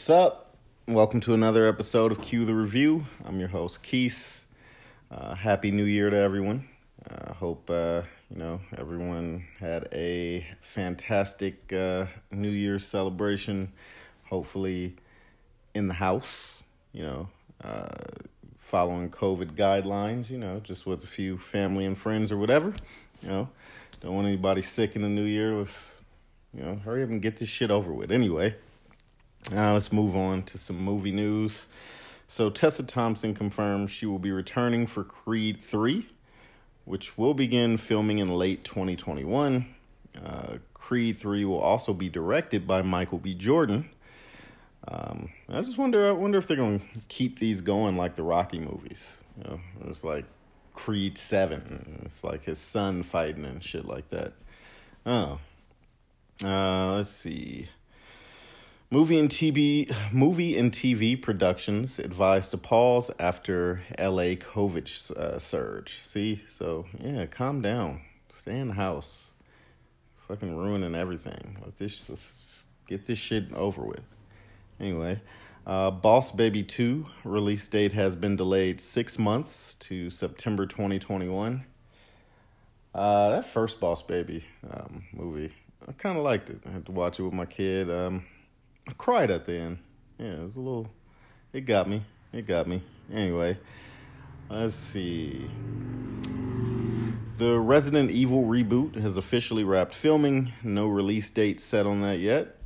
What's up? Welcome to another episode of Cue the Review. I'm your host, Keese. Uh, happy New Year to everyone. I uh, hope uh, you know everyone had a fantastic uh, New Year's celebration. Hopefully, in the house. You know, uh, following COVID guidelines. You know, just with a few family and friends or whatever. You know, don't want anybody sick in the New Year. Let's you know hurry up and get this shit over with. Anyway. Uh, let's move on to some movie news. So, Tessa Thompson confirms she will be returning for Creed 3, which will begin filming in late 2021. Uh, Creed 3 will also be directed by Michael B. Jordan. Um, I just wonder, I wonder if they're going to keep these going like the Rocky movies. You know, it's like Creed 7. It's like his son fighting and shit like that. Oh. Uh, let's see. Movie and TV, movie and TV productions advised to pause after LA COVID uh, surge. See, so yeah, calm down, stay in the house. Fucking ruining everything. Let this get this shit over with. Anyway, uh, Boss Baby Two release date has been delayed six months to September twenty twenty one. Uh, that first Boss Baby um, movie, I kind of liked it. I had to watch it with my kid. Um, I cried at the end. Yeah, it was a little. It got me. It got me. Anyway, let's see. The Resident Evil reboot has officially wrapped filming. No release date set on that yet.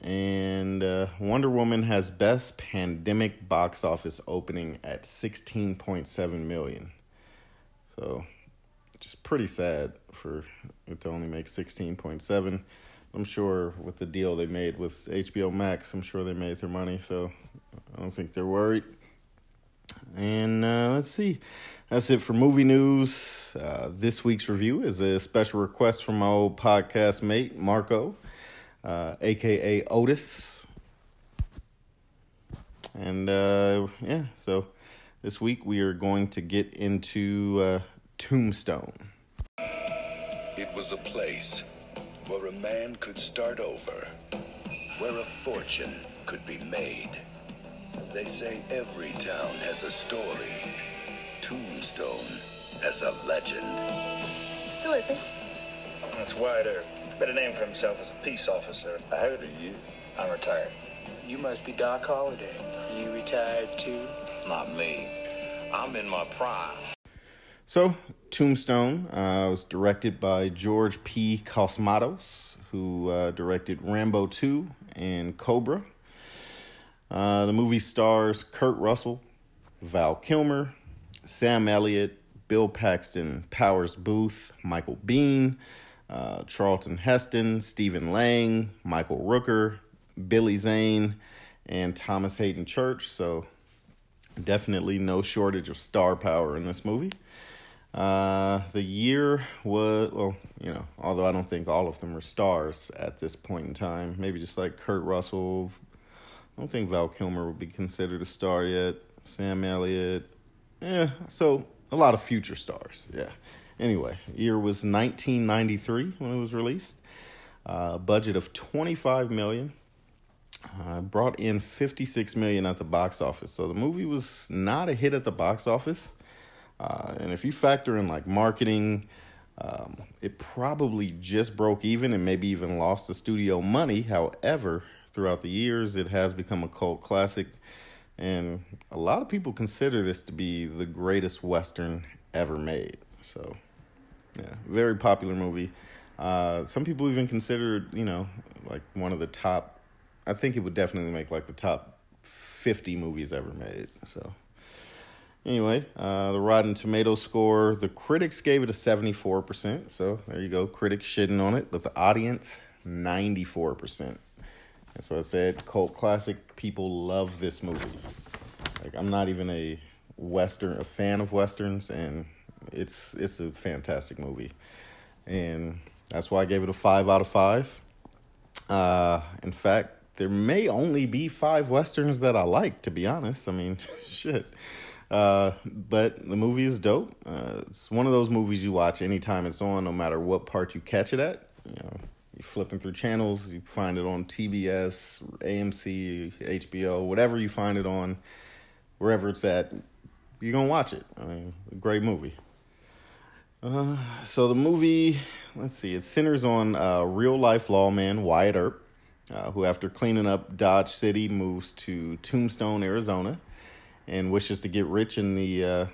And uh, Wonder Woman has best pandemic box office opening at 16.7 million. So, just pretty sad for it to only make 16.7. I'm sure with the deal they made with HBO Max, I'm sure they made their money, so I don't think they're worried. And uh, let's see. That's it for movie news. Uh, this week's review is a special request from my old podcast mate, Marco, uh, aka Otis. And uh, yeah, so this week we are going to get into uh, Tombstone. It was a place where a man could start over, where a fortune could be made. They say every town has a story. Tombstone has a legend. Who is he? That's Wider. Better name for himself as a peace officer. I heard of you. I'm retired. You must be Doc Holliday. You retired too? Not me. I'm in my prime. So, Tombstone uh, was directed by George P. Cosmatos, who uh, directed Rambo 2 and Cobra. Uh, the movie stars Kurt Russell, Val Kilmer, Sam Elliott, Bill Paxton, Powers Boothe, Michael Biehn, uh, Charlton Heston, Stephen Lang, Michael Rooker, Billy Zane, and Thomas Haden Church. So, definitely no shortage of star power in this movie. Uh, the year was, well, you know, although I don't think all of them are stars at this point in time. Maybe just like Kurt Russell. I don't think Val Kilmer would be considered a star yet. Sam Elliott. Yeah, so a lot of future stars. Yeah. Anyway, year was 1993 when it was released. Uh, budget of 25 million. Uh, brought in 56 million at the box office. So the movie was not a hit at the box office. Uh, and if you factor in like marketing, um, it probably just broke even and maybe even lost the studio money. However, throughout the years, it has become a cult classic. And a lot of people consider this to be the greatest Western ever made. So, yeah, very popular movie. Uh, some people even consider you know, like one of the top, I think it would definitely make like the top 50 movies ever made. So, Anyway, uh, the Rotten Tomato score, the critics gave it a 74%. So there you go, critics shitting on it, but the audience, 94%. That's what I said. Cult classic. People love this movie. Like I'm not even a western, a fan of westerns, and it's it's a fantastic movie, and that's why I gave it a five out of five. Uh, in fact, there may only be five westerns that I like. To be honest, I mean, shit. Uh, but the movie is dope. Uh, it's one of those movies you watch anytime it's on, no matter what part you catch it at. You know, you're flipping through channels, you find it on TBS, AMC, HBO, whatever you find it on, wherever it's at, you're gonna watch it. I mean, great movie. Uh, so the movie, let's see, it centers on uh, real life lawman Wyatt Earp, uh, who after cleaning up Dodge City moves to Tombstone, Arizona, and wishes to get rich in the uh,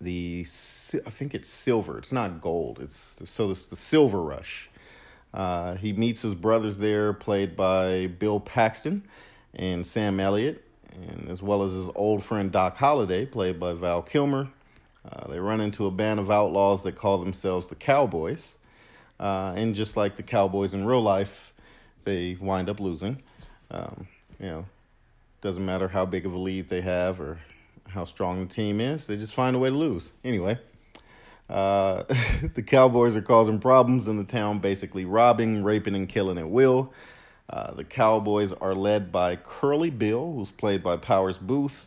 the I think it's silver. It's not gold. It's so it's the silver rush. Uh, he meets his brothers there, played by Bill Paxton and Sam Elliott, and as well as his old friend Doc Holliday, played by Val Kilmer. Uh, they run into a band of outlaws that call themselves the Cowboys, uh, and just like the Cowboys in real life, they wind up losing. Um, you know, doesn't matter how big of a lead they have or how strong the team is. They just find a way to lose. Anyway, uh, the Cowboys are causing problems in the town, basically robbing, raping, and killing at will. Uh, the Cowboys are led by Curly Bill, who's played by Powers Boothe.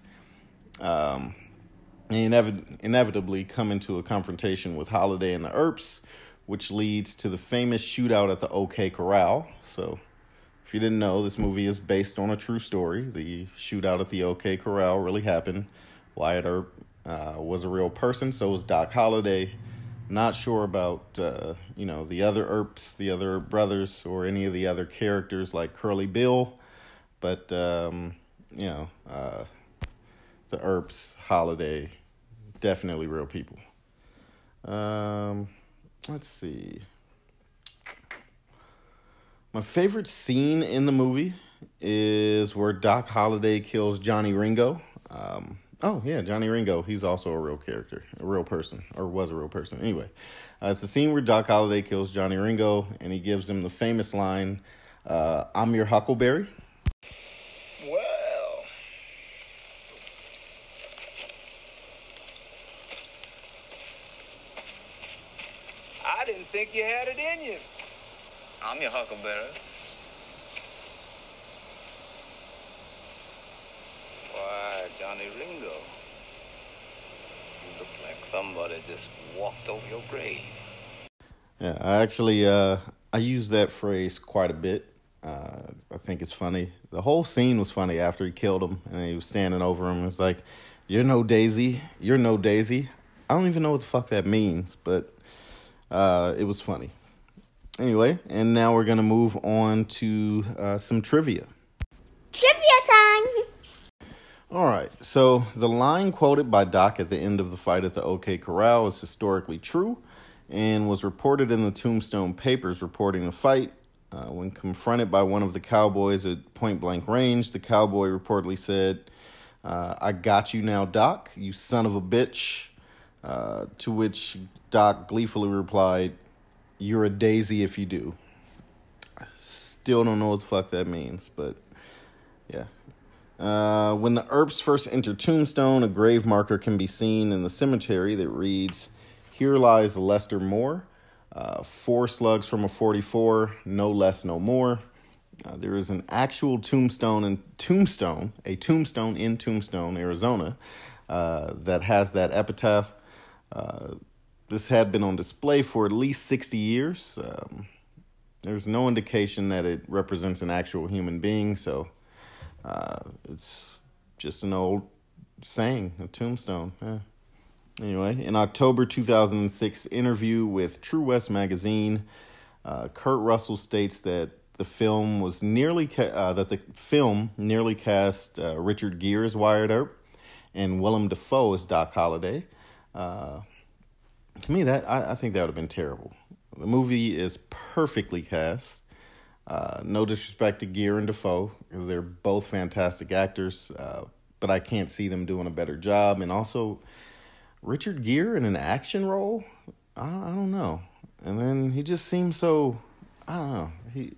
Um, and inev- inevitably come into a confrontation with Holliday and the Earps, which leads to the famous shootout at the OK Corral. So, if you didn't know, this movie is based on a true story. The shootout at the OK Corral really happened. Wyatt Earp uh, was a real person, so was Doc Holliday. Not sure about uh, you know the other Earps, the other brothers, or any of the other characters like Curly Bill, but um, you know uh, the Earps, Holliday, definitely real people. Um, let's see. My favorite scene in the movie is where Doc Holliday kills Johnny Ringo. Um, Oh yeah, Johnny Ringo. He's also a real character, a real person, or was a real person. Anyway, uh, it's the scene where Doc Holliday kills Johnny Ringo, and he gives him the famous line, uh, "I'm your Huckleberry." Well, I didn't think you had it in you. I'm your huckleberry. Why, Johnny Ringo. You look like somebody just walked over your grave. Yeah, I actually uh, I use that phrase quite a bit. Uh, I think it's funny. The whole scene was funny after he killed him, and he was standing over him. It's like, "You're no Daisy. You're no Daisy." I don't even know what the fuck that means, but uh, it was funny. Anyway, and now we're gonna move on to uh, some trivia. Trivia time! All right, so the line quoted by Doc at the end of the fight at the OK Corral is historically true and was reported in the Tombstone papers reporting the fight. Uh, when confronted by one of the cowboys at point blank range, the cowboy reportedly said, uh, I got you now, Doc, you son of a bitch. Uh, to which Doc gleefully replied, You're a daisy if you do. Still don't know what the fuck that means, but yeah. Uh, when the Earps first enter Tombstone, a grave marker can be seen in the cemetery that reads, Here lies Lester Moore. Uh, four slugs from a 44, no less, no more. Uh, there is an actual tombstone in Tombstone, a tombstone in Tombstone, Arizona, uh, that has that epitaph. Uh, this had been on display for at least 60 years. Um, there's no indication that it represents an actual human being, so uh, it's just an old saying, a tombstone. Anyway, in October 2006 interview with True West magazine, uh, Kurt Russell states that the film was nearly ca- uh, that the film nearly cast uh, Richard Gere as Wyatt Earp and Willem Dafoe as Doc Holliday. To me, that I, I think that would have been terrible. The movie is perfectly cast. Uh, no disrespect to Gere and Dafoe, because they're both fantastic actors, uh, but I can't see them doing a better job. And also, Richard Gere in an action role, I, I don't know. And then he just seems so, I don't know. He,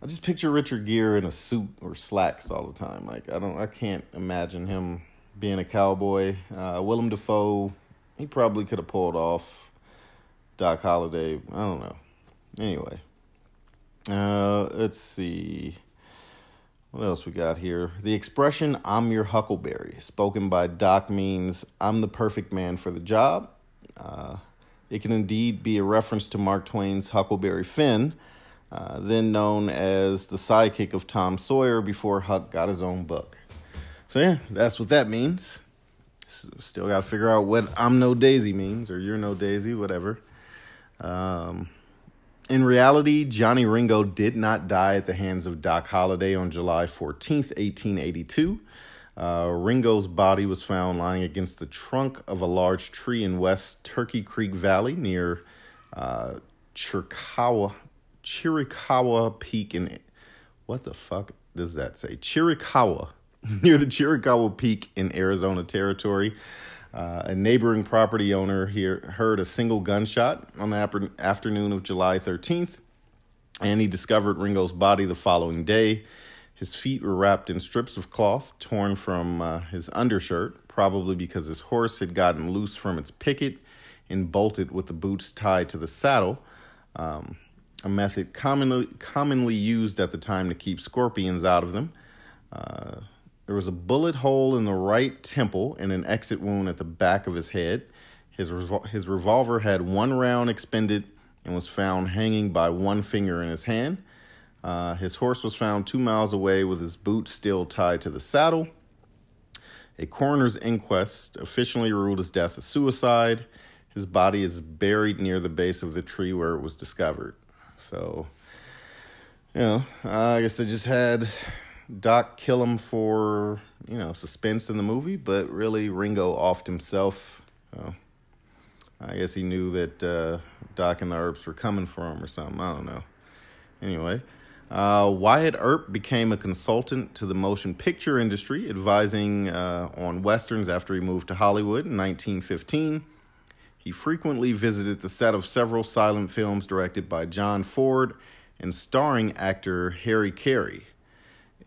I just picture Richard Gere in a suit or slacks all the time. Like I don't, I can't imagine him being a cowboy. Uh, Willem Dafoe, he probably could have pulled off Doc Holliday. I don't know. Anyway. Uh, let's see. What else we got here? The expression "I'm your Huckleberry," spoken by Doc, means "I'm the perfect man for the job." Uh, it can indeed be a reference to Mark Twain's Huckleberry Finn, uh, then known as the sidekick of Tom Sawyer before Huck got his own book. So, yeah, that's what that means. Still got to figure out what I'm no Daisy means, or you're no Daisy, whatever. Um, in reality, Johnny Ringo did not die at the hands of Doc Holliday on July 14th, 1882. Uh, Ringo's body was found lying against the trunk of a large tree in West Turkey Creek Valley near uh, Chiricahua, Chiricahua Peak in what the fuck does that say? Chiricahua, near the Chiricahua Peak in Arizona Territory. Uh, a neighboring property owner here heard a single gunshot on the afternoon of July 13th, and he discovered Ringo's body the following day. His feet were wrapped in strips of cloth torn from uh, his undershirt, probably because his horse had gotten loose from its picket and bolted with the boots tied to the saddle, um, a method commonly commonly used at the time to keep scorpions out of them. Uh, there was a bullet hole in the right temple and an exit wound at the back of his head. His, revol- his revolver had one round expended and was found hanging by one finger in his hand. Uh, his horse was found two miles away with his boots still tied to the saddle. A coroner's inquest officially ruled his death a suicide. His body is buried near the base of the tree where it was discovered. So, you know, I guess they just had Doc kill him for you know suspense in the movie, but really Ringo offed himself. I guess he knew that uh, Doc and the Earps were coming for him or something. I don't know. Anyway, uh, Wyatt Earp became a consultant to the motion picture industry, advising uh, on westerns after he moved to Hollywood in 1915. He frequently visited the set of several silent films directed by John Ford and starring actor Harry Carey.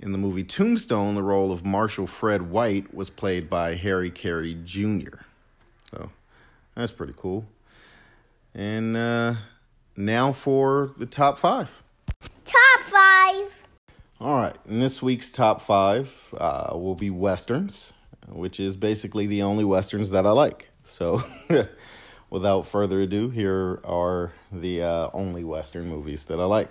In the movie Tombstone, the role of Marshal Fred White was played by Harry Carey Jr. So that's pretty cool. And uh, now for the top five. Top five. All right, in this week's top five uh, will be westerns, which is basically the only westerns that I like. So, without further ado, here are the uh, only western movies that I like.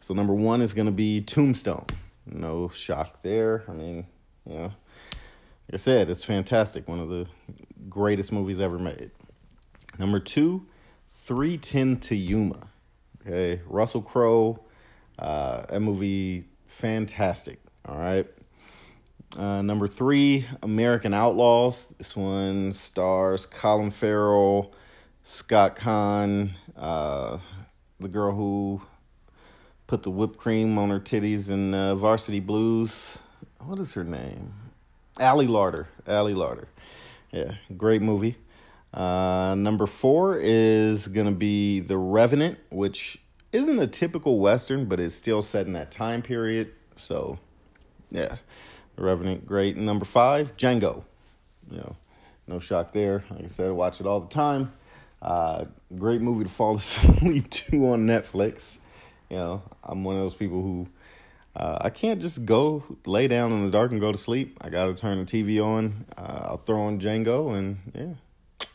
So, number one is going to be Tombstone. No shock there. I mean, you know, like I said, it's fantastic. One of the greatest movies ever made. Number two, 310 to Yuma. Okay, Russell Crowe. Uh, that movie, fantastic. All right. Uh, number three, American Outlaws. This one stars Colin Farrell, Scott Caan, uh, the girl who put the whipped cream on her titties in uh, Varsity Blues. What is her name? Ali Larter. Ali Larter. Yeah, great movie. Uh, number four is going to be The Revenant, which isn't a typical Western, but is still set in that time period. So, yeah, The Revenant, great. And number five, Django. You know, no shock there. Like I said, I watch it all the time. Uh, great movie to fall asleep to on Netflix. You know, I'm one of those people who uh, I can't just go lay down in the dark and go to sleep. I got to turn the TV on. Uh, I'll throw on Django, and yeah.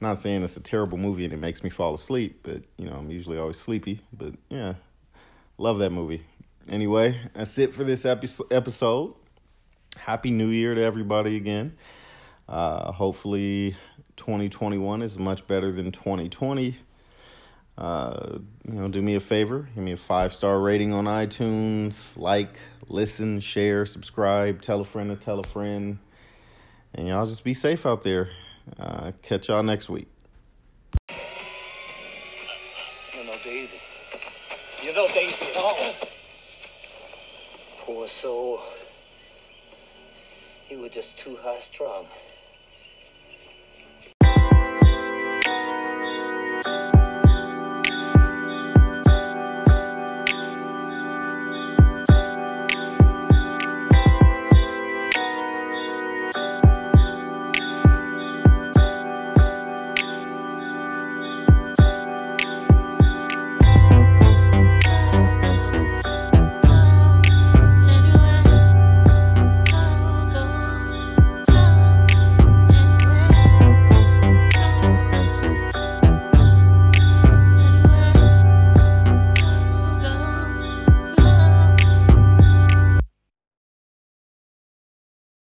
Not saying it's a terrible movie and it makes me fall asleep, but you know I'm usually always sleepy. But yeah, love that movie. Anyway, that's it for this episode. Happy New Year to everybody again. Uh, hopefully, 2021 is much better than 2020. Uh, you know, do me a favor, give me a five star rating on iTunes, like, listen, share, subscribe, tell a friend to tell a friend, and y'all just be safe out there. Uh, catch y'all next week. You know Daisy. You know Daisy at all. Poor soul. He was just too high strung.